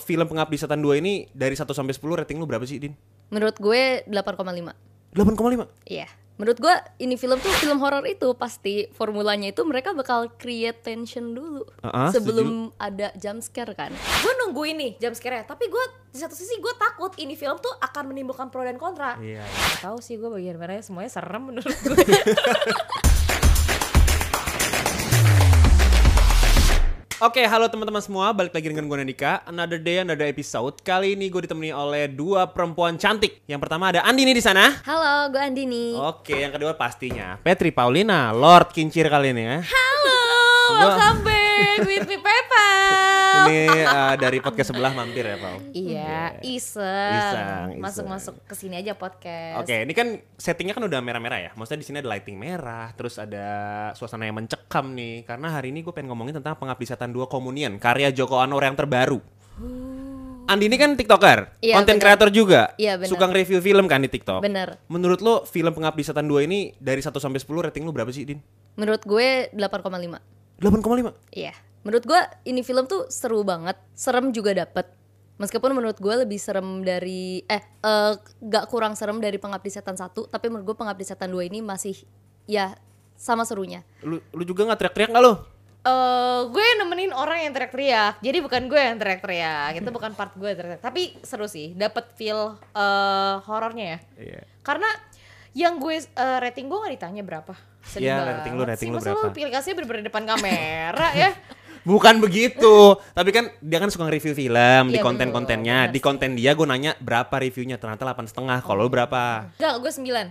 film Pengabdi Setan 2 ini dari 1 sampai 10 rating lu berapa sih, Din? Menurut gue 8,5. 8,5. Iya. Menurut gue ini film tuh film horor itu pasti formulanya itu mereka bakal create tension dulu ah, sebelum ada jump scare kan. gue nunggu ini jam scare tapi gue di satu sisi gue takut ini film tuh akan menimbulkan pro dan kontra Iya. Gak tahu sih gue bagian mana semuanya serem menurut gue Oke, halo teman-teman semua, balik lagi dengan gue Nandika. Another day, another episode. Kali ini gue ditemani oleh dua perempuan cantik. Yang pertama ada Andini di sana. Halo, gue Andini. Oke, yang kedua pastinya Petri Paulina, Lord Kincir kali ini ya. halo welcome back with me Pepa Ini eh, dari podcast sebelah mampir ya, Pau. iya Iseng, iseng iseng. masuk masuk ke sini aja podcast Oke, ini kan settingnya kan udah merah-merah ya. Maksudnya di sini ada lighting merah, terus ada suasana yang mencekam nih. Karena hari ini gue pengen ngomongin tentang Pengabdi Setan 2 Komunian, karya Joko Anwar yang terbaru. Andi ini kan tiktoker, Iya, konten kreator juga, Iya, bener. suka nge-review film kan di tiktok. Bener. Menurut lo film Pengabdi Setan 2 ini dari 1 sampai 10 rating lu berapa sih, Din? Menurut gue 8,5. 8,5. Iya. Menurut gue ini film tuh seru banget, serem juga dapet. Meskipun menurut gue lebih serem dari eh eh, gak kurang serem dari Pengabdi Setan 1, tapi menurut gue Pengabdi Setan 2 ini masih ya sama serunya. Lu, lu juga nggak teriak-teriak nggak lo? Eh, gue nemenin orang yang teriak-teriak jadi bukan gue yang teriak-teriak itu bukan part gue yang teriak tapi seru sih dapat feel eh, horornya ya Iya. karena yang gue eh, rating gue gak ditanya berapa Iya, banget rating lu, rating sih. lu Masa berapa? lu pilih kasih bener depan kamera ya Bukan begitu, tapi kan dia kan suka nge-review film di Iya, konten-kontennya. betul, Di konten dia gue nanya berapa reviewnya, ternyata 8 setengah. Kalau lu berapa? Enggak, gue 9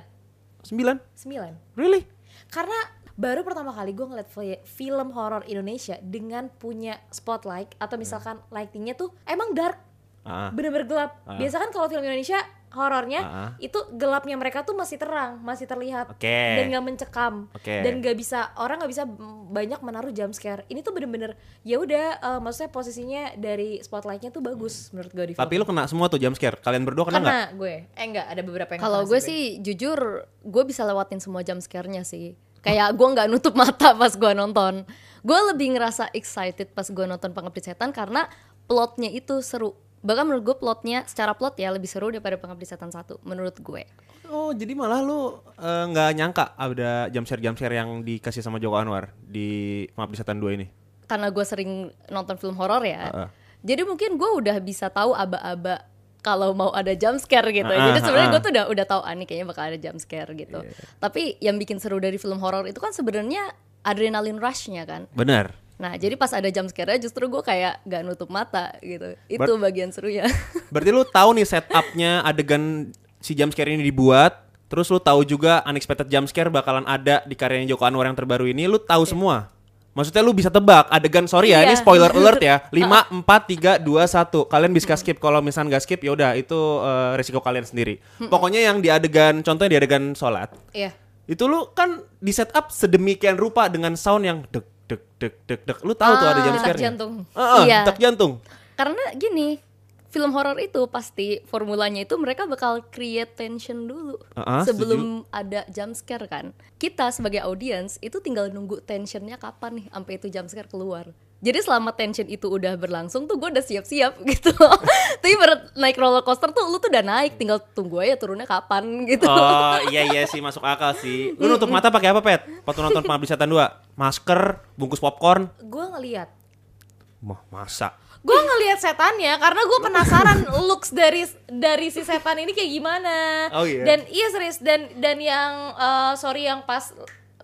9? 9 Really? Karena baru pertama kali gue ngeliat fi- film horor Indonesia dengan punya spotlight atau misalkan lightingnya tuh emang dark, Ah, bener-bener gelap. Biasa kan kalau film Indonesia horornya Ah. itu gelapnya mereka tuh masih terang, masih terlihat Oke. dan nggak mencekam Oke. dan nggak bisa orang nggak bisa banyak menaruh jump scare. Ini tuh bener-bener ya udah, eh, maksudnya posisinya dari spotlightnya tuh bagus menurut gue di film. tapi lu kena semua tuh jump scare. Kalian berdua kena nggak? Karena gue, eh enggak ada beberapa yang Kalau kena gue sih jujur gue bisa lewatin semua jump scare-nya sih. Kayak gue nggak nutup mata pas gue nonton. Gue lebih ngerasa excited pas gue nonton Pengabdi Setan karena plotnya itu seru. Bahkan menurut gue plotnya secara plot ya lebih seru daripada Pengabdi Setan 1 menurut gue. Oh, jadi malah lu eh, nggak nyangka ada jump scare jump scare yang dikasih sama Joko Anwar di Pengabdi Setan 2 ini. Karena gue sering nonton film horor ya. Heeh. Jadi mungkin gue udah bisa tahu aba-aba kalau mau ada jump scare gitu. Ah, Jadi sebenarnya gue tuh udah udah tahu ah, nih kayaknya bakal ada jump scare gitu. Tapi yang bikin seru dari film horor itu kan sebenarnya adrenalin rush-nya kan. Bener. Nah, jadi pas ada jump scare justru gue kayak gak nutup mata gitu. Itu bagian serunya. Berarti lu tahu nih setupnya adegan si jump scare ini dibuat. Terus lu tahu juga unexpected jump scare bakalan ada di karyanya Joko Anwar yang terbaru ini. Lu tahu semua. Maksudnya lu bisa tebak adegan sorry ya, ini Iya. spoiler alert ya. 5 4 3 2 1. Kalian bisa skip kalau misalnya nggak skip ya udah itu eh, resiko kalian sendiri. Pokoknya yang di adegan contohnya di adegan sholat. Iya. Itu lu kan di setup sedemikian rupa dengan sound yang deg deg deg deg deg. Lu tahu tuh ada Ah, detak scare jantung. Iya. detak jantung. Karena gini, film horor itu pasti formulanya itu mereka bakal create tension dulu Ah, ah, sebelum ada jump scare kan. Kita sebagai audiens itu tinggal nunggu tensionnya kapan nih sampai itu jump scare keluar. Jadi selama tension itu udah berlangsung tuh gue udah siap-siap gitu. Tapi berat naik roller coaster tuh lu tuh udah naik, tinggal tunggu aja turunnya kapan gitu. Oh iya iya sih masuk akal sih. Lu nutup mata pakai apa pet? Waktu nonton Pengabdi Setan 2 Masker, bungkus popcorn. Gue ngeliat Wah masa. gue ngelihat setannya karena gue penasaran looks dari dari si setan ini kayak gimana Oh, iya. dan iya serius dan dan yang eh, sorry yang pas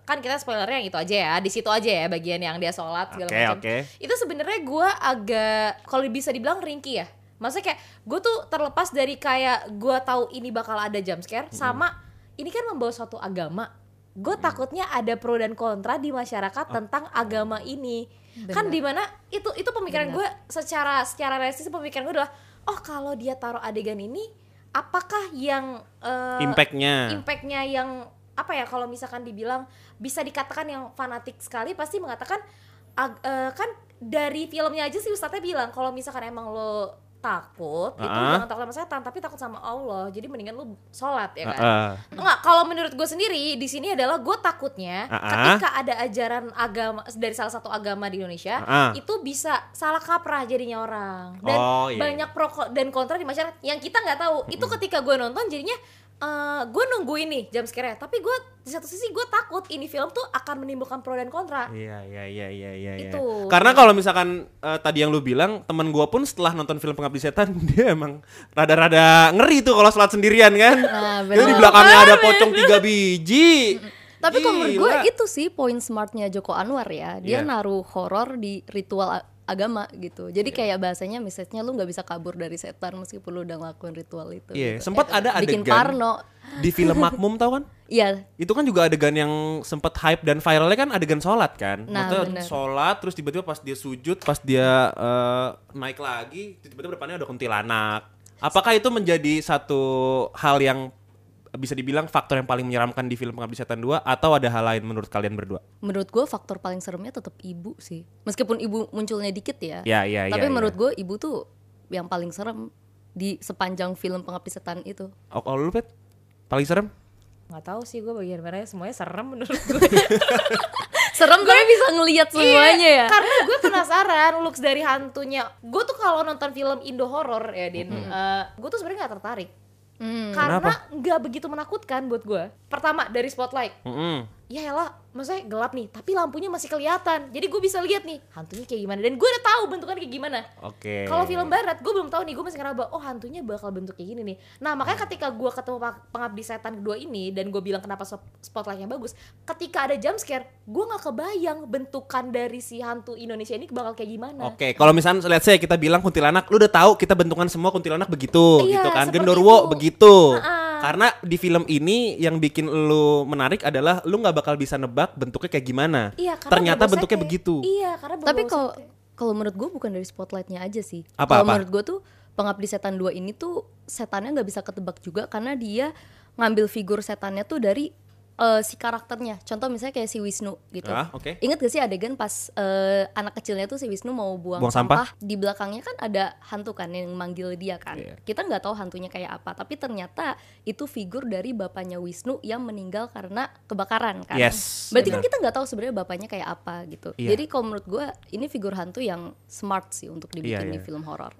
kan kita spoilernya yang itu aja ya di situ aja ya bagian yang dia sholat segala Oke, macam. oke. itu sebenarnya gue agak kalau bisa dibilang ringkih ya. Maksudnya kayak gue tuh terlepas dari kayak gue tahu ini bakal ada jump scare sama ini kan membawa suatu agama. Gue takutnya ada pro dan kontra di masyarakat tentang agama ini. Kan di mana itu itu pemikiran gue secara secara realistis pemikiran gue adalah oh kalau dia taruh adegan ini apakah yang eh, Impactnya. impactnya yang apa ya kalau misalkan dibilang bisa dikatakan yang fanatik sekali pasti mengatakan ag- eh, kan dari filmnya aja sih ustadznya bilang kalau misalkan emang lo takut itu Ah. jangan takut sama setan tapi takut sama Allah jadi mendingan lu sholat ya kan Heeh. Enggak, kalau menurut gue sendiri di sini adalah gue takutnya ah. ketika ada ajaran agama dari salah satu agama di Indonesia ah. itu bisa salah kaprah jadinya orang dan Oh, iya. banyak pro dan kontra di masyarakat yang kita nggak tahu itu ketika gue nonton jadinya eh gue nunggu ini jam scare tapi gue di satu sisi gue takut ini film tuh akan menimbulkan pro dan kontra Iya iya iya iya iya. iya. Itu. Karena kalau misalkan eh, tadi yang lu bilang teman gua pun setelah nonton film Pengabdi Setan dia emang rada-rada ngeri tuh kalau sholat sendirian kan. Nah, Itu di belakangnya ada pocong tiga biji. Tapi kalau menurut gue itu sih poin smartnya Joko Anwar ya. Dia Iya. naruh horor di ritual agama gitu. Jadi kayak bahasanya message-nya lu nggak bisa kabur dari setan meskipun lu udah ngelakuin ritual itu. Iya, gitu. sempat ada Bikin adegan parno. di film Makmum tau kan? Iya, Itu kan juga adegan yang sempet hype dan viralnya kan adegan sholat kan. Nah, Maksudnya bener. sholat terus tiba-tiba pas dia sujud, pas dia eh, naik lagi, tiba-tiba depannya ada kuntilanak. Apakah itu menjadi satu hal yang bisa dibilang faktor yang paling menyeramkan di film Pengabdi Setan 2 atau ada hal lain menurut kalian berdua? menurut gue faktor paling seremnya tetap ibu sih. Meskipun ibu munculnya dikit ya. Ya, ya, Tapi ya, menurut ya. gue ibu tuh yang paling serem di sepanjang film Pengabdi Setan itu. Oh, kalau lu Pet? Paling serem? nggak tahu sih gue bagian mana semuanya serem menurut gue Serem tapi bisa ngelihat semuanya ya. karena gue penasaran looks dari hantunya gue tuh kalau nonton film Indo horror ya din gue tuh sebenarnya nggak tertarik Hmm. karena nggak begitu menakutkan buat gue pertama dari spotlight Mm-mm. Ya elah maksudnya gelap nih tapi lampunya masih kelihatan jadi gue bisa lihat nih hantunya kayak gimana dan gue udah tahu bentukannya kayak gimana Oke. kalau film barat gue belum tahu nih gue masih ngeraba oh hantunya bakal bentuk kayak gini nih nah makanya ketika gue ketemu pengabdi setan kedua ini dan gue bilang kenapa spot- spotlightnya bagus ketika ada jump scare gue nggak kebayang bentukan dari si hantu Indonesia ini bakal kayak gimana Oke, kalau misalnya lihat saya kita bilang kuntilanak, lu udah tahu kita bentukan semua kuntilanak begitu, Iya, gitu kan? Gendorwo itu. begitu. Ha-ha. Karena di film ini yang bikin lu menarik adalah lu nggak bakal bisa nebak bentuknya kayak gimana. iya karena Ternyata bentuknya sate. begitu. iya karena Tapi kalau kalau menurut gue bukan dari spotlightnya aja sih. Apa, Kalau apa? menurut gue tuh Pengabdi Setan 2 ini tuh setannya nggak bisa ketebak juga karena dia ngambil figur setannya tuh dari eh, si karakternya. Contoh misalnya kayak si Wisnu gitu. Ah, oke. Ingat gak sih adegan pas eh, anak kecilnya tuh si Wisnu mau buang, Buang sampah, di belakangnya kan ada hantu kan yang manggil dia kan. Iya. Kita nggak tahu hantunya kayak apa, tapi ternyata itu figur dari bapaknya Wisnu yang meninggal karena kebakaran kan. Yes, Berarti kan benar. kita nggak tahu sebenarnya bapaknya kayak apa gitu. Iya. Jadi kalau menurut gue ini figur hantu yang smart sih untuk dibikin Iya, di iya. film horor.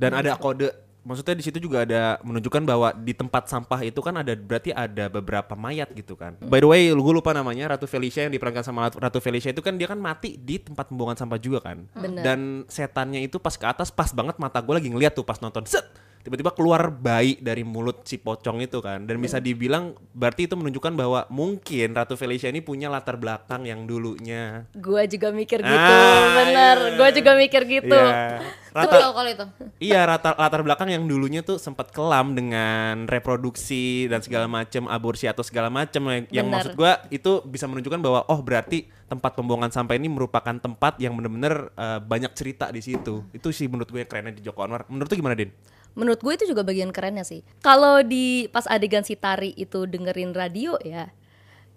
Dan ada kode maksudnya di situ juga ada menunjukkan bahwa di tempat sampah itu kan ada berarti ada beberapa mayat gitu kan. By the way, gue lupa namanya Ratu Felicia yang diperankan sama Ratu Felicia itu kan dia kan mati di tempat pembuangan sampah juga kan. Bener. Dan setannya itu pas ke atas pas banget mata gue lagi ngeliat tuh pas nonton set tiba-tiba keluar bayi dari mulut si pocong itu kan dan bisa dibilang berarti itu menunjukkan bahwa mungkin Ratu Felicia ini punya latar belakang yang dulunya Gue juga mikir gitu, Ah, bener. iya. Gue juga mikir gitu. Iya. Coba Rata- kalau itu Iya latar latar belakang yang dulunya tuh sempat kelam dengan reproduksi dan segala macam aborsi atau segala macam yang, yang maksud gua itu bisa menunjukkan bahwa oh berarti tempat pembuangan sampah ini merupakan tempat yang benar-benar eh, banyak cerita di situ. Itu sih menurut gue yang kerennya di Joko Anwar. Menurut lu gimana, Din? Menurut gue itu juga bagian kerennya sih. Kalau di pas adegan si Tari itu dengerin radio ya,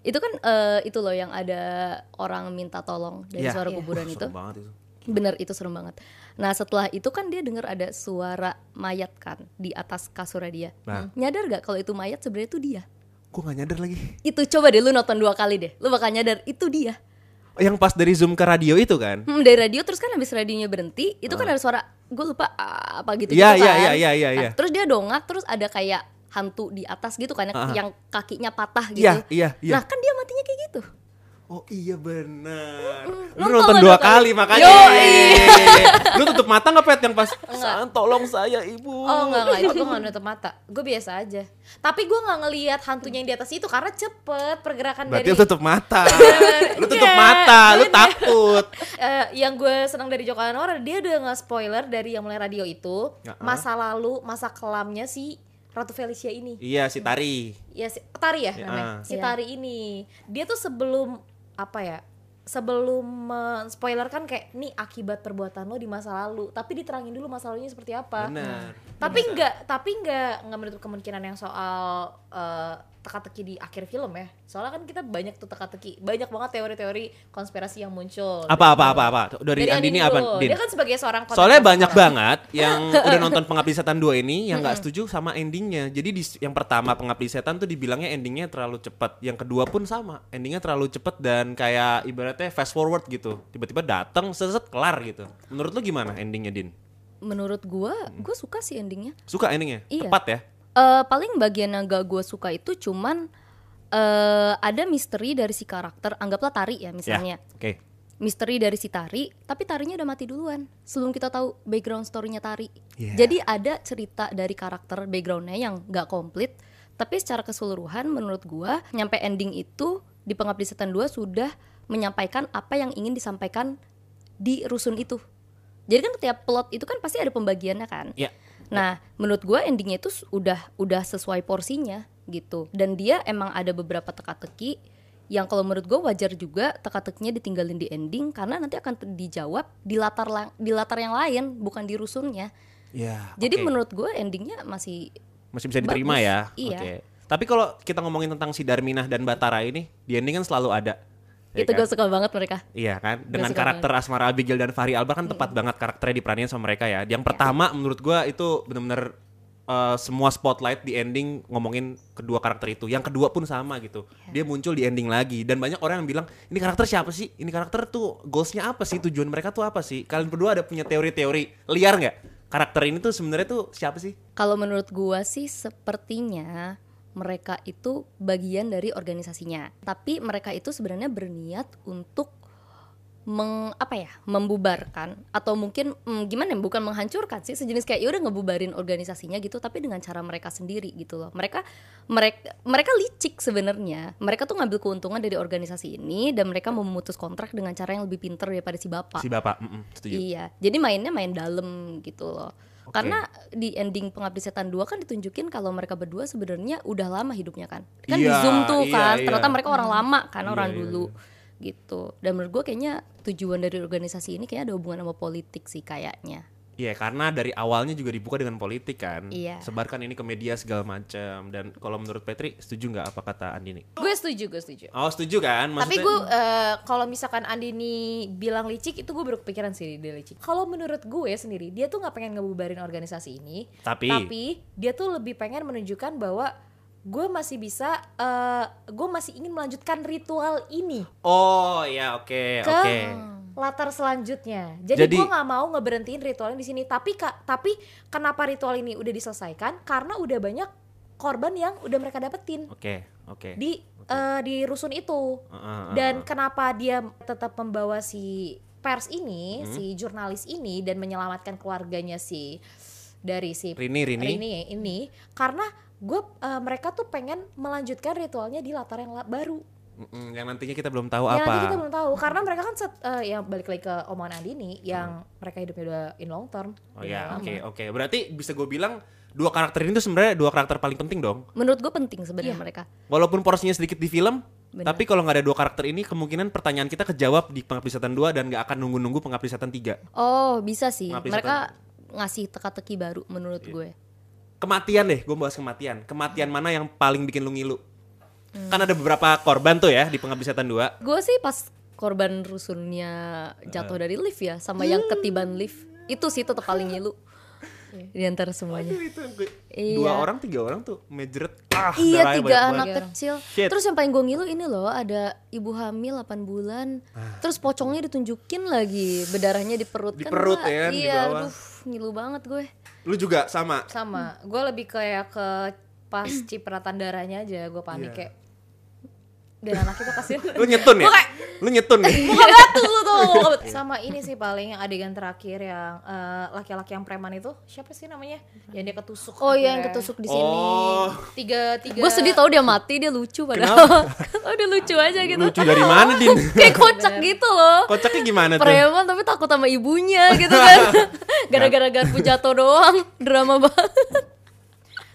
itu kan eh, itu loh yang ada orang minta tolong dari Iya. suara Iya. kuburan itu. serem banget itu. Bener itu serem banget. Nah setelah itu kan dia dengar ada suara mayat kan di atas kasurnya dia. Nah. Nyadar gak kalau itu mayat sebenarnya itu dia? Gue gak nyadar lagi. Itu coba deh lu nonton dua kali deh, lu bakal nyadar itu dia. Yang pas dari zoom ke radio itu kan? Hmm, dari radio terus kan habis radionya berhenti, itu kan ada suara gue lupa ah, apa gitu Iya, gitu iya, kan. iya, iya, iya, Nah, iya. terus dia dongak terus ada kayak hantu di atas gitu kan yang- Ah. yang kakinya patah gitu. Iya, iya, iya. Nah, kan dia. Oh iya benar. Lu nonton dua kali kali. makanya. Lu tutup mata nggak pet yang pas? "San, tolong saya ibu. Oh enggak enggak itu gue gak nutup mata Gue biasa aja Tapi gue gak ngelihat hantunya yang di atas itu Karena cepet pergerakan Berarti dari lu tutup mata. lu tutup Iya, mata, lu takut. Eh, Yang gue senang dari Joko Anwar Dia udah nge-spoiler dari yang mulai radio itu Ya, ah. Masa lalu, masa kelamnya si Ratu Felicia ini Iya si Tari. Ya si Tari ya Ya, namanya ah. Si Iya. Tari ini Dia tuh sebelum Apa ya sebelum spoiler kan kayak nih akibat perbuatan lo di masa lalu. Tapi diterangin dulu masa lalunya seperti apa. Benar. tapi nggak tapi nggak nggak menutup kemungkinan yang soal eh, teka-teki di akhir film ya soalnya kan kita banyak tuh teka-teki banyak banget teori-teori konspirasi yang muncul Apa apa apa apa? Dari, Andi ini apa, dulu. Din? dia kan sebagai seorang Soalnya banyak banget yang udah nonton Pengabdi Setan 2 ini yang nggak setuju sama endingnya. Jadi di yang pertama Pengabdi Setan tuh dibilangnya endingnya terlalu cepat. Yang kedua pun sama, endingnya terlalu cepat dan kayak ibaratnya fast forward gitu. Tiba-tiba datang seset kelar gitu. Menurut lu gimana endingnya Din? Menurut gua, gua suka sih endingnya. Suka endingnya? Iya. Tepat ya? Eh paling bagian yang gak gue suka itu cuman eh ada misteri dari si karakter, anggaplah Tari ya misalnya. Ya. Oke. Misteri dari si Tari, tapi Tarinya udah mati duluan sebelum kita tahu background story-nya Tari. Iya. Jadi ada cerita dari karakter backgroundnya yang gak komplit, tapi secara keseluruhan menurut gua nyampe ending itu di Pengabdi Setan 2 sudah menyampaikan apa yang ingin disampaikan di rusun itu. Jadi kan tiap plot itu kan pasti ada pembagiannya kan. Ya. Nah, menurut gue endingnya itu udah udah sesuai porsinya gitu. Dan dia emang ada beberapa teka-teki yang kalau menurut gue wajar juga teka-tekinya ditinggalin di ending karena nanti akan dijawab di latar la- di latar yang lain bukan di rusunnya. Ya. Jadi oke. menurut gue endingnya masih masih bisa diterima Bagus, ya. iya. Oke. Tapi kalau kita ngomongin tentang si Darminah dan Batara ini, di ending kan selalu ada. Ya itu kan? gue suka banget mereka. Iya kan, dengan karakter Asmara Abigail dan Fahri Albar kan tepat banget karakternya diperanin sama mereka ya. Iya. Yang pertama menurut gua itu bener-bener uh, semua spotlight di ending ngomongin kedua karakter itu. Yang kedua pun sama gitu. Iya. Dia muncul di ending lagi dan banyak orang yang bilang ini karakter siapa sih? Ini karakter tuh goalsnya apa sih? Tujuan mereka tuh apa sih? Kalian berdua ada punya teori-teori liar nggak? Karakter ini tuh sebenarnya tuh siapa sih? Kalau menurut gua sih sepertinya mereka itu bagian dari organisasinya. Tapi mereka itu sebenarnya berniat untuk meng apa ya membubarkan atau mungkin mm, gimana ya bukan menghancurkan sih sejenis kayak ya udah ngebubarin organisasinya gitu tapi dengan cara mereka sendiri gitu loh mereka mereka mereka licik sebenarnya mereka tuh ngambil keuntungan dari organisasi ini dan mereka mau memutus kontrak dengan cara yang lebih pinter daripada si bapak Si Bapak, mm-mm, setuju. Iya, jadi mainnya main dalam gitu loh. Karena di ending Pengabdi Setan 2 kan ditunjukin kalau mereka berdua sebenarnya udah lama hidupnya kan. Kan di Iya, Zoom tuh iya, kan, iya. ternyata mereka orang lama kan, Iya, orang iya, dulu gitu. Dan menurut gue kayaknya tujuan dari organisasi ini kayaknya ada hubungan sama politik sih kayaknya. Iya karena dari awalnya juga dibuka dengan politik kan, Iya. sebarkan ini ke media segala macam. Dan kalau menurut Petri setuju nggak apa kata Andini? gue setuju gue setuju Oh setuju kan? Tapi Maksudnya- gue eh, kalau misalkan Andini bilang licik itu gue baru kepikiran sih dia licik. Kalau menurut gue sendiri dia tuh nggak pengen ngebubarin organisasi ini, Tapi- tapi dia tuh lebih pengen menunjukkan bahwa gue masih bisa, eh, gue masih ingin melanjutkan ritual ini Oh ya oke ke oke. Latar selanjutnya. Jadi, Jadi- gue nggak mau ngeberhentiin ritualnya di sini. Tapi kak, tapi kenapa ritual ini udah diselesaikan? Karena udah banyak korban yang udah mereka dapetin Oke oke. di eh, di rusun itu. Uh, uh, uh, Dan kenapa dia tetap membawa si pers ini, Hmm. si jurnalis ini dan menyelamatkan keluarganya si dari si Rini Rini. ini karena gue eh, mereka tuh pengen melanjutkan ritualnya di latar yang la- baru. Mm-mm, yang nantinya kita belum tahu Ya apa. nanti kita belum tahu karena mereka kan set, eh, ya balik lagi ke omongan Andini yang mereka hidupnya udah in long term. Oh ya lama. oke oke. Berarti bisa gue bilang dua karakter ini tuh sebenarnya dua karakter paling penting dong. Menurut gue penting sebenarnya Iya. mereka. Walaupun porsinya sedikit di film, Benar. tapi kalau nggak ada dua karakter ini kemungkinan pertanyaan kita kejawab di Pengabdi Setan 2 dan nggak akan nunggu-nunggu Pengabdi Setan 3. Oh, bisa sih. Pengabdi Mereka ngasih teka-teki baru menurut Iya. gue. Kematian deh, gue bahas kematian. Kematian mana yang paling bikin lu ngilu? Kan ada beberapa korban tuh ya di Pengabdi Setan 2. Gue sih pas korban rusunnya jatuh dari lift ya, sama yang ketiban lift itu sih tetap paling ngilu di antara semuanya. itu gue- Iya. dua orang tiga orang tuh mejret ah Iya tiga anak banget. kecil. Shit. Terus yang paling gue ngilu ini loh ada ibu hamil 8 bulan. Terus pocongnya ditunjukin lagi, berdarahnya di perut Di kan perut gua- ya, di Iya, bawah. aduh ngilu banget gue. lu juga sama Sama, gue lebih kayak ke pas cipratan darahnya aja gue panik Iya. kayak dan anak itu kasihan. Lu nyetun ya? Lu nyetun ya? Muka batu lu tuh. Sama ini sih paling yang adegan terakhir yang eh, laki-laki yang preman itu siapa sih namanya? Yang dia ketusuk Oh iya yang akhirnya. ketusuk di sini. oh. Tiga tiga Gue sedih tau dia mati, dia lucu padahal. oh dia lucu aja gitu. lucu dari mana din? Kayak kocak gitu loh. kocaknya gimana tuh? Preman tapi takut sama ibunya gitu kan. Gara-gara garpu jatuh doang, drama banget.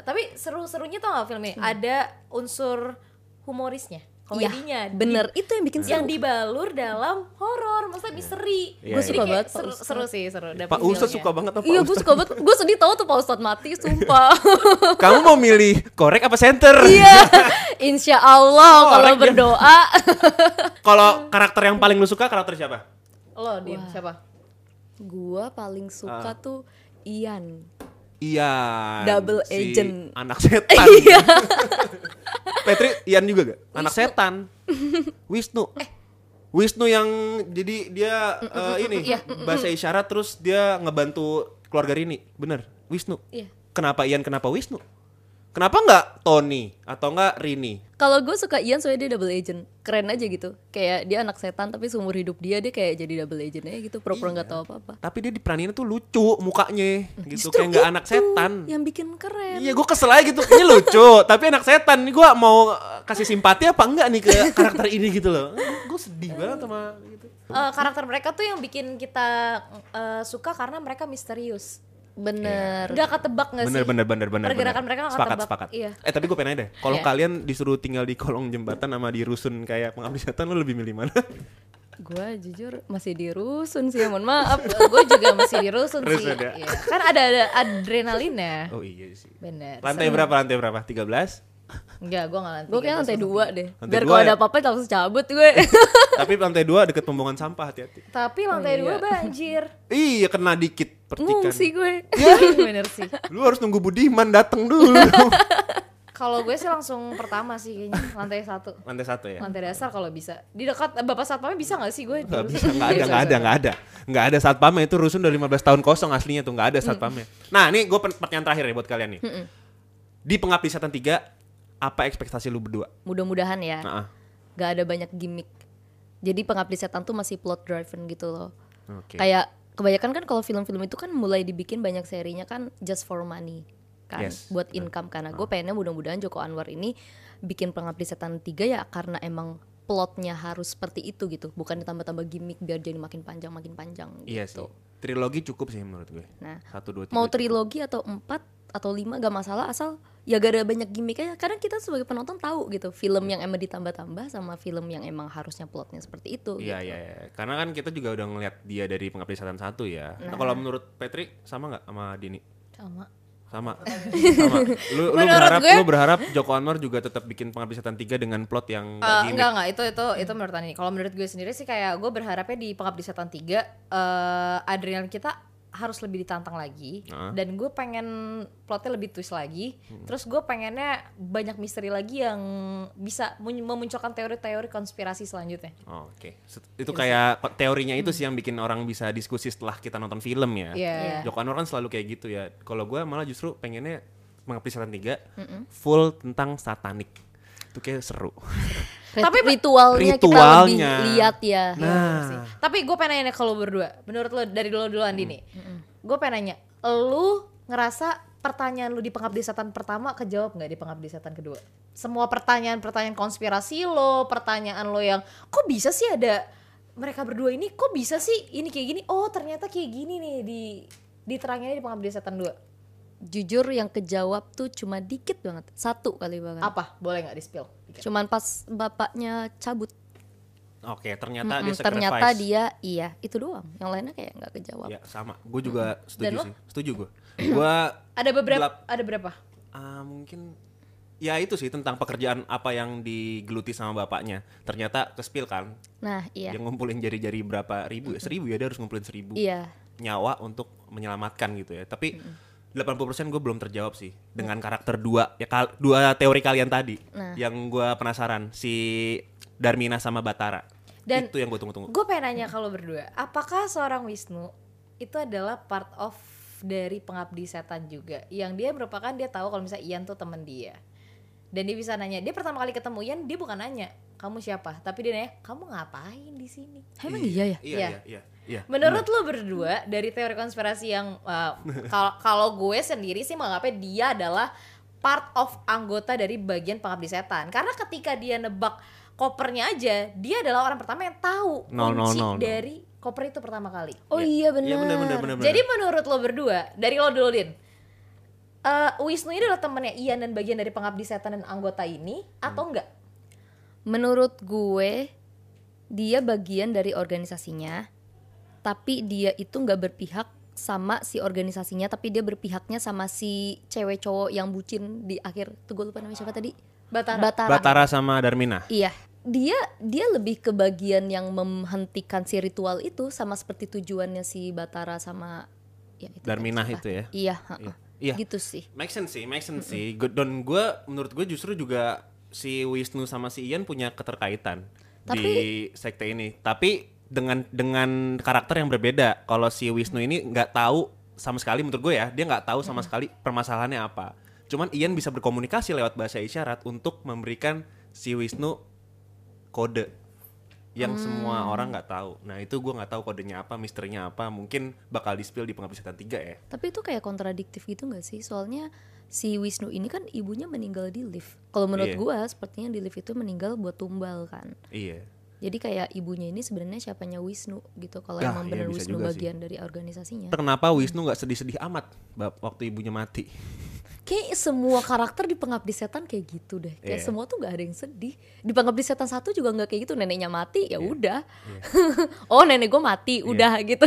tapi seru-serunya tau gak film ini ada unsur humorisnya komedinya. Iya, bener itu yang bikin Yang seru. dibalur dalam horor, maksudnya misteri. Iya, Gue iya. suka banget seru, seru sih, seru. dapet Pak Ustadz feel-nya. suka banget sama Pak Iya gue Ustadz. suka banget, gue sedih tau tuh Pak Ustadz mati, sumpah Kamu mau milih korek apa center? Iya, insya Allah Oh, kalau dia- berdoa Kalau karakter yang paling lu suka karakter siapa? Lo, Din, siapa? Gue paling suka tuh Ian Iya. Double si agent. Anak setan. Iya. Petri, Ian juga gak? Anak setan. Wisnu. Wisnu yang jadi dia eh, ini iya, bahasa isyarat terus dia ngebantu keluarga Rini. Bener. Wisnu. Iya. Kenapa Ian kenapa Wisnu? Kenapa nggak Tony atau nggak Rini? Kalau gue suka Ian soalnya dia double agent. Keren aja gitu. Kayak dia anak setan tapi seumur hidup dia Dia kayak jadi double agent aja gitu. Pura-pura Iya. gak tahu apa-apa. Tapi dia diperaninnya tuh lucu mukanya gitu. Justru kayak nggak anak setan. Yang bikin keren. Iya gue kesel aja gitu. Ini lucu Tapi anak setan. Ini gue mau uh, kasih simpati apa enggak nih ke karakter ini gitu loh. Gue sedih banget sama gitu. Eh, karakter mereka tuh yang bikin kita eh, suka karena mereka misterius. Bener Gak ketebak gak Bener sih? bener bener bener Pergerakan bener. mereka nggak Sepakat ketebak. sepakat Iya. Eh tapi gue pengen aja deh Kalau Iya. kalian disuruh tinggal di kolong jembatan Sama di rusun kayak pengabdi setan Lo lebih milih mana? Gue jujur masih di rusun sih mohon maaf gue juga masih di rusun sih. Rusun ya? Iya. Kan ada, ada adrenalinnya. Oh iya sih Bener. Lantai berapa? Lantai berapa? 13? Enggak, gue gak lantai. Gue kayak lantai dua deh Lantai Biar dua kalau ya? ada apa-apa langsung cabut gue Tapi lantai 2 deket pembuangan sampah hati-hati Tapi lantai Oh, dua iya. banjir. Iya kena dikit percikan Ngungsi gue Bener sih. Lu harus nunggu Budiman datang dulu Kalau gue sih langsung pertama sih kayaknya lantai satu. Lantai satu ya? Lantai dasar kalau bisa. Di dekat bapak satpamnya bisa gak sih gue? Gak bisa, gak ada, gak ada, gak ada Gak ada satpamnya, itu rusun udah 15 tahun kosong aslinya tuh, gak ada satpamnya Nah ini gue pertanyaan terakhir ya buat kalian nih Di Pengabdi Setan 3, apa ekspektasi lu berdua? Mudah-mudahan ya. Nah, Gak ada banyak gimmick. Jadi pengabdi setan tuh masih plot driven gitu loh. Oke. Kayak kebanyakan kan kalau film-film itu kan mulai dibikin banyak serinya kan just for money kan Yes, buat income karena gue pengennya mudah-mudahan Joko Anwar ini bikin pengabdi setan 3 ya karena emang plotnya harus seperti itu gitu. Bukan ditambah-tambah gimmick biar jadi makin panjang makin panjang Iya sih. Gitu. Trilogi cukup sih menurut gue. Nah, Satu, dua, tiga mau cukup. trilogi atau empat atau lima gak masalah asal ya gak ada banyak gimmick aja karena kita sebagai penonton tahu gitu film yang emang ditambah-tambah sama film yang emang harusnya plotnya seperti itu Iya, gitu. iya, iya. Karena kan kita juga udah ngeliat dia dari Pengabdi Setan 1 ya Nah, kalau menurut Petri, sama gak sama Dini? Sama. Sama. sama. Lu, lu Menurut berharap gue- lu berharap Joko Anwar juga tetap bikin Pengabdi Setan 3 dengan plot yang gak Eh, gimmick. enggak enggak itu itu itu menurut Tani. Kalau menurut gue sendiri sih kayak gue berharapnya di Pengabdi Setan 3 eh adrenalin kita harus lebih ditantang lagi Heeh. dan gue pengen plotnya lebih twist lagi. Terus gue pengennya banyak misteri lagi yang bisa mun- memunculkan teori-teori konspirasi selanjutnya. Oh, Oke, Set- itu kayak teorinya itu sih yang bikin orang bisa diskusi setelah kita nonton film ya. Iya. Joko Anwar kan selalu kayak gitu ya. Kalau gue malah justru pengennya mengabdi setan tiga full tentang satanik. Itu kayak seru. Rit- Tapi ritualnya, kita Ritualnya. lebih lihat ya. Nah, Tapi gue pengen nanya kalau berdua, menurut lo dari dulu dulu Andi nih, gue pengen nanya, lu ngerasa pertanyaan lu di pengabdi setan pertama kejawab nggak di pengabdi setan kedua? Semua pertanyaan-pertanyaan konspirasi lo, pertanyaan lo yang kok bisa sih ada mereka berdua ini, kok bisa sih ini kayak gini? Oh ternyata kayak gini nih di diteranginnya di pengabdi setan dua. Jujur yang kejawab tuh cuma dikit banget. Satu kali bahkan. Apa? Boleh nggak di spill? Cuman pas bapaknya cabut. oke ternyata dia Mm-mm, sacrifice. ternyata dia iya itu doang. Yang lainnya kayak nggak kejawab. Ya sama. Gue juga Dan setuju lo? sih. Setuju gue. Gue Ada beberapa, Gelap. ada berapa? ah, mungkin ya itu sih tentang pekerjaan apa yang digeluti sama bapaknya. Ternyata kespil kan. Nah iya. Yang ngumpulin jari-jari berapa ribu ya? Seribu ya dia harus ngumpulin seribu. Iya. nyawa untuk menyelamatkan gitu ya. Tapi 80% gue belum terjawab sih dengan karakter dua ya kal- dua teori kalian tadi Nah. yang gue penasaran si Darmina sama Batara. Dan- itu yang gue tunggu-tunggu. Gue pengen nanya kalau berdua, apakah seorang Wisnu itu adalah part of dari pengabdi setan juga, yang dia merupakan dia tahu kalau misalnya Ian tuh temen dia, dan dia bisa nanya, dia pertama kali ketemu Ian dia bukan nanya kamu siapa, tapi dia nanya kamu ngapain di sini. Emang iya ya? Iya, Iya. iya, iya, iya. Menurut lo berdua dari teori konspirasi yang uh, kalau gue sendiri sih menganggapnya dia adalah part of anggota dari bagian pengabdi setan. Karena ketika dia nebak kopernya aja, dia adalah orang pertama yang tahu nol, kunci nol, nol. dari koper itu pertama kali. Oh Iya. iya benar. Iya benar benar benar. benar. Jadi menurut lo berdua, dari lo dulu Din, eh, Wisnu ini adalah temennya Ian dan bagian dari pengabdi setan dan anggota ini atau enggak? Menurut gue dia bagian dari organisasinya, tapi dia itu nggak berpihak sama si organisasinya, tapi dia berpihaknya sama si cewek cowok yang bucin di akhir. Tuh gue lupa namanya siapa tadi? Batara. Batara. Batara sama Darmina. Iya. Dia dia lebih ke bagian yang menghentikan si ritual itu sama seperti tujuannya si Batara sama ya itu Darminah siapa? itu ya? Iya, heeh. Iya. Iya. Gitu sih. Make sense sih, make sense sih. Gu- Dan gue, menurut gue justru juga si Wisnu sama si Ian punya keterkaitan di sekte ini. Tapi dengan dengan karakter yang berbeda. Kalau si Wisnu ini nggak tahu sama sekali menurut gue ya, dia nggak tahu sama sekali permasalahannya apa. Cuman Ian bisa berkomunikasi lewat bahasa isyarat untuk memberikan si Wisnu kode yang semua orang nggak tahu. Nah itu gue nggak tahu kodenya apa, misterinya apa. Mungkin bakal di-spill di pengabdi setan 3 ya. Tapi itu kayak kontradiktif gitu gak sih? Soalnya si Wisnu ini kan ibunya meninggal di lift. Kalau menurut Iya. gua sepertinya di lift itu meninggal buat tumbal kan. Iya. Jadi kayak ibunya ini sebenarnya siapanya Wisnu gitu. Kalau Ya, emang iya, bener bisa Wisnu juga sih. bagian dari organisasinya. Kenapa Wisnu nggak sedih-sedih amat waktu ibunya mati? Kayak semua karakter di Pengabdi Setan kayak gitu deh. Kayak Iya. semua tuh gak ada yang sedih. Di Pengabdi Setan satu juga nggak kayak gitu. Neneknya mati ya udah. oh nenek gue mati udah gitu.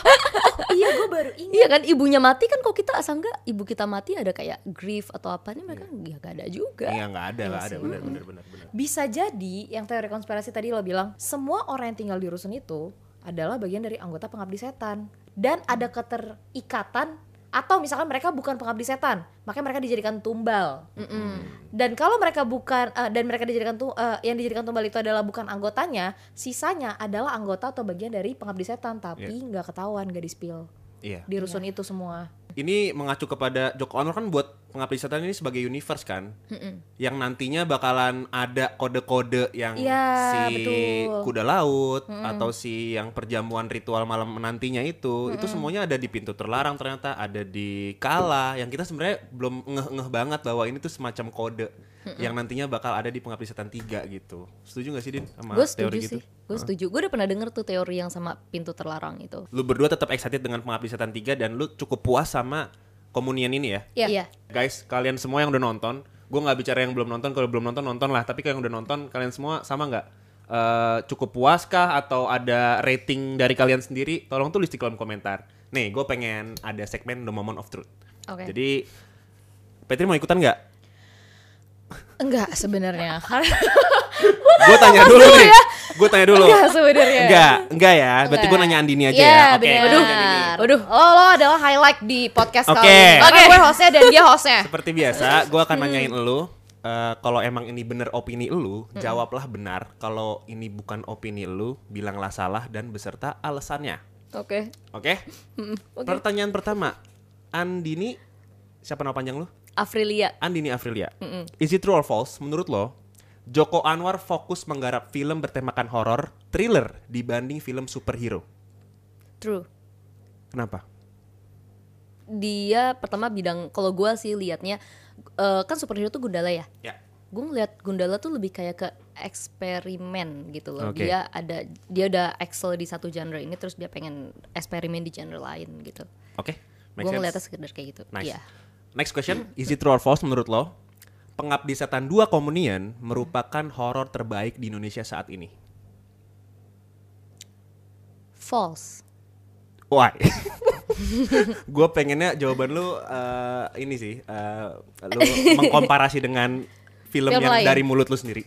iya, gue baru ingat. iya kan ibunya mati kan kok kita asal nggak ibu kita mati ada kayak grief atau apa nih mereka ya gak ada juga. Iya nggak ada nggak ada benar benar benar benar. Bisa jadi yang teori konspirasi tadi lo bilang, semua orang yang tinggal di rusun itu adalah bagian dari anggota pengabdi setan dan ada keterikatan atau misalkan mereka bukan pengabdi setan, makanya mereka dijadikan tumbal. Dan kalau mereka bukan eh, dan mereka dijadikan tu, eh, yang dijadikan tumbal itu adalah bukan anggotanya, sisanya adalah anggota atau bagian dari pengabdi setan tapi nggak ketahuan, nggak di-spill Iya. di rusun itu semua. Ini mengacu kepada Joko Anwar kan buat pengabdi setan ini sebagai universe kan, yang nantinya bakalan ada kode-kode yang Iya, si betul. kuda laut atau si yang perjamuan ritual malam menantinya itu, itu semuanya ada di pintu terlarang ternyata ada di Kala yang kita sebenarnya belum ngeh-ngeh banget bahwa ini tuh semacam kode yang nantinya bakal ada di pengabdi setan 3 gitu. Setuju gak sih Din sama Gue teori setuju gitu? sih. Gue setuju. Gue udah pernah denger tuh teori yang sama pintu terlarang itu. Lu berdua tetap excited dengan pengabdi setan 3 dan lu cukup puas sama komunian ini ya? Iya. Iya. Guys, kalian semua yang udah nonton, gue nggak bicara yang belum nonton, kalau belum nonton nonton lah. Tapi kalau yang udah nonton, kalian semua sama nggak? Eh, cukup puas kah atau ada rating dari kalian sendiri? Tolong tulis di kolom komentar. Nih, gue pengen ada segmen The Moment of Truth. Oke. Jadi, Petri mau ikutan nggak? Enggak sebenarnya. Gue tanya dulu nih. Gue tanya dulu. Enggak sebenarnya. Enggak, enggak ya. Berarti gue nanya Andini aja Iya, ya. Oke. nanya Andini. Waduh. Lo, lo adalah highlight di podcast Oke. kali ini. Karena gue hostnya dan dia hostnya. Seperti biasa, gue akan nanyain elu. eh, kalau emang ini bener opini elu, jawablah benar. Kalau ini bukan opini elu, bilanglah salah dan beserta alasannya. Oke. Oke? Pertanyaan pertama, Andini, siapa nama panjang lu? Afrilia. Andini Afrilia. Is it true or false? Menurut lo, Joko Anwar fokus menggarap film bertemakan horor, thriller dibanding film superhero. True. Kenapa? Dia pertama bidang kalau gue sih liatnya eh, kan superhero tuh Gundala ya. Ya. Gue ngeliat Gundala tuh lebih kayak ke eksperimen gitu loh. Oke. Dia ada dia udah excel di satu genre ini terus dia pengen eksperimen di genre lain gitu. Oke. Make Gue ngeliatnya sekedar kayak gitu. Nice. Iya. Next question, is it true or false menurut lo? Pengabdi Setan 2 Komunian merupakan horor terbaik di Indonesia saat ini. False. Why? Gue pengennya jawaban lu eh, ini sih, eh, lu mengkomparasi dengan film, Film yang lain. dari mulut lu sendiri.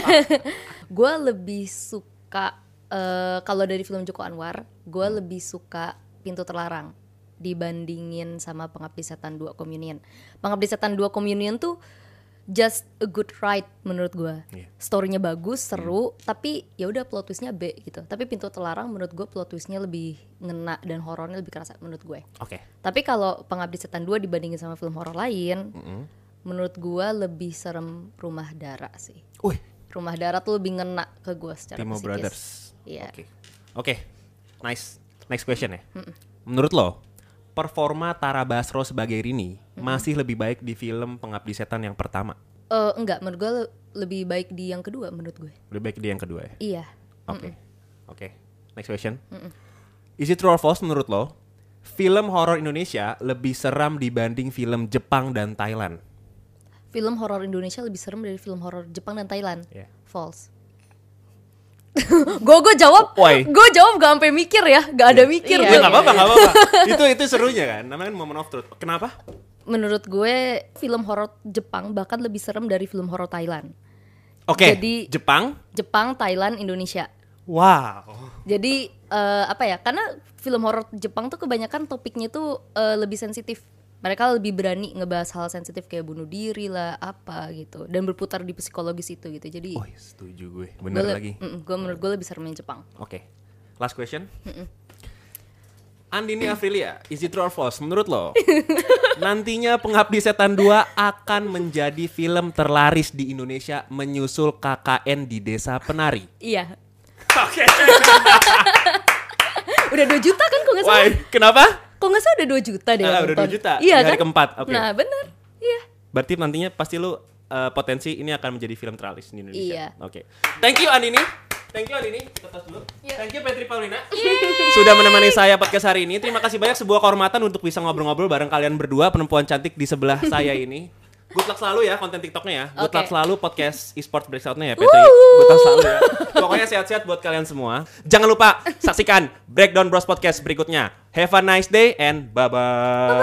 Gue lebih suka eh, kalau dari film Joko Anwar, gue lebih suka Pintu Terlarang dibandingin sama Pengabdi Setan 2 Communion. Pengabdi Setan 2 Communion tuh just a good ride menurut gue. Iya. Storynya bagus, seru, tapi ya udah plot twistnya B gitu. Tapi Pintu Terlarang menurut gue plot twistnya lebih ngena dan horornya lebih kerasa menurut gue. Oke. Tapi kalau Pengabdi Setan 2 dibandingin sama film horor lain, menurut gue lebih serem Rumah Dara sih. Wih, Rumah Dara tuh lebih ngena ke gue secara Timo psikis. Brothers. Iya. Oke. Oke. Nice. Next question ya. Menurut lo, performa Tara Basro sebagai Rini masih lebih baik di film Pengabdi Setan yang pertama? Eh, enggak, menurut gue le- lebih baik di yang kedua menurut gue. Lebih baik di yang kedua ya? Iya. Oke. Oke. Next question. Is it true or false menurut lo? Film horor Indonesia lebih seram dibanding film Jepang dan Thailand. film horor Indonesia lebih serem dari film horor Jepang dan Thailand. Iya. False. gue gue jawab, Why? gue jawab gak sampai mikir ya, gak ada mikir. Iya, Ya gue. nggak apa-apa, nggak apa-apa. itu itu serunya kan. Namanya kan moment of truth. Kenapa? Menurut gue film horor Jepang bahkan lebih serem dari film horor Thailand. Oke. Jadi- Jepang. Jepang, Thailand, Indonesia. Wow. Jadi eh, apa ya? Karena film horor Jepang tuh kebanyakan topiknya tuh eh, lebih sensitif. Mereka lebih berani ngebahas hal sensitif kayak bunuh diri lah, apa gitu, dan berputar di psikologis itu gitu. Jadi Oh, setuju gue. Bener lagi. mm, gue menurut gue lebih serem yang Jepang. Oke. Last question. Andini Aprilia, is it true or false? Menurut lo, nantinya Pengabdi Setan 2 akan menjadi film terlaris di Indonesia menyusul KKN di Desa Penari. Iya. Oke. Udah 2 juta kan kok nggak salah? Why? Kenapa? Kok nggak salah udah 2 juta deh. Ah, udah nonton. 2 juta Iya hari kan? keempat, oke. Nah bener. Iya. Berarti nantinya pasti lu uh, potensi ini akan menjadi film terlaris di Indonesia. Iya. Oke. Thank you Andini. Thank you Andini. Tos dulu. Thank you Petri Paulina. Sudah menemani saya podcast hari ini. Terima kasih banyak sebuah kehormatan untuk bisa ngobrol-ngobrol bareng kalian berdua perempuan cantik di sebelah saya ini. Good luck selalu ya konten TikToknya ya. Good luck selalu podcast esports breakoutnya ya Petri. Good luck selalu ya. Pokoknya sehat-sehat buat kalian semua. Jangan lupa saksikan Breakdown Bros Podcast berikutnya. Have a nice day and bye-bye.